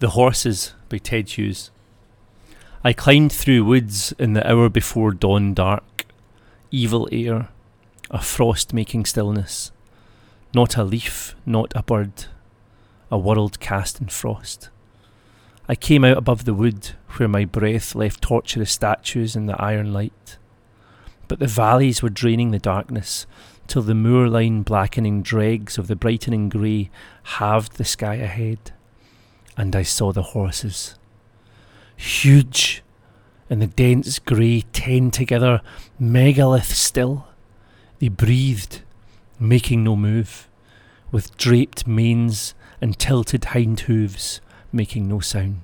The Horses by Ted Hughes. I climbed through woods in the hour before dawn dark, evil air, a frost making stillness, not a leaf, not a bird, a world cast in frost. I came out above the wood where my breath left tortuous statues in the iron light. But the valleys were draining the darkness till the moorline blackening dregs of the brightening grey halved the sky ahead and I saw the horses. Huge, in the dense grey ten together, megalith still. They breathed, making no move, with draped manes and tilted hind hooves, making no sound.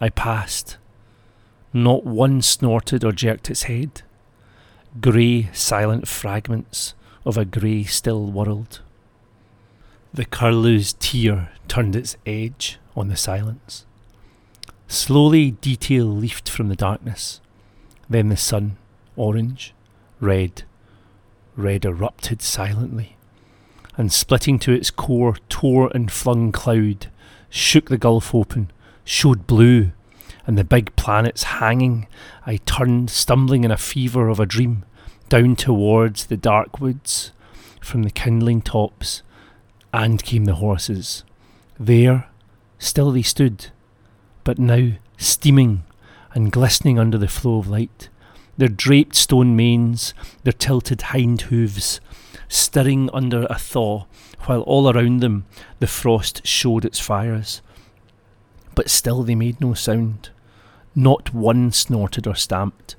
I passed. Not one snorted or jerked its head. Grey, silent fragments of a grey, still world. The curlew's tear turned its edge on the silence. Slowly, detail leafed from the darkness. Then the sun, orange, red, red erupted silently, and splitting to its core, tore and flung cloud, shook the gulf open, showed blue, and the big planets hanging. I turned, stumbling in a fever of a dream, down towards the dark woods. From the kindling tops, and came the horses. There, still they stood, but now steaming and glistening under the flow of light, their draped stone manes, their tilted hind hooves, stirring under a thaw, while all around them the frost showed its fires. But still they made no sound. Not one snorted or stamped.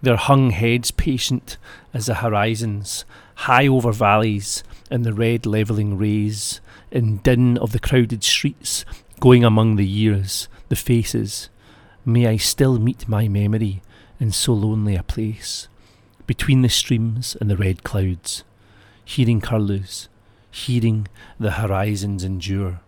Their hung heads patient as the horizons, high over valleys, in the red levelling rays, in din of the crowded streets, going among the years, the faces, may I still meet my memory in so lonely a place, between the streams and the red clouds, hearing curlews, hearing the horizons endure.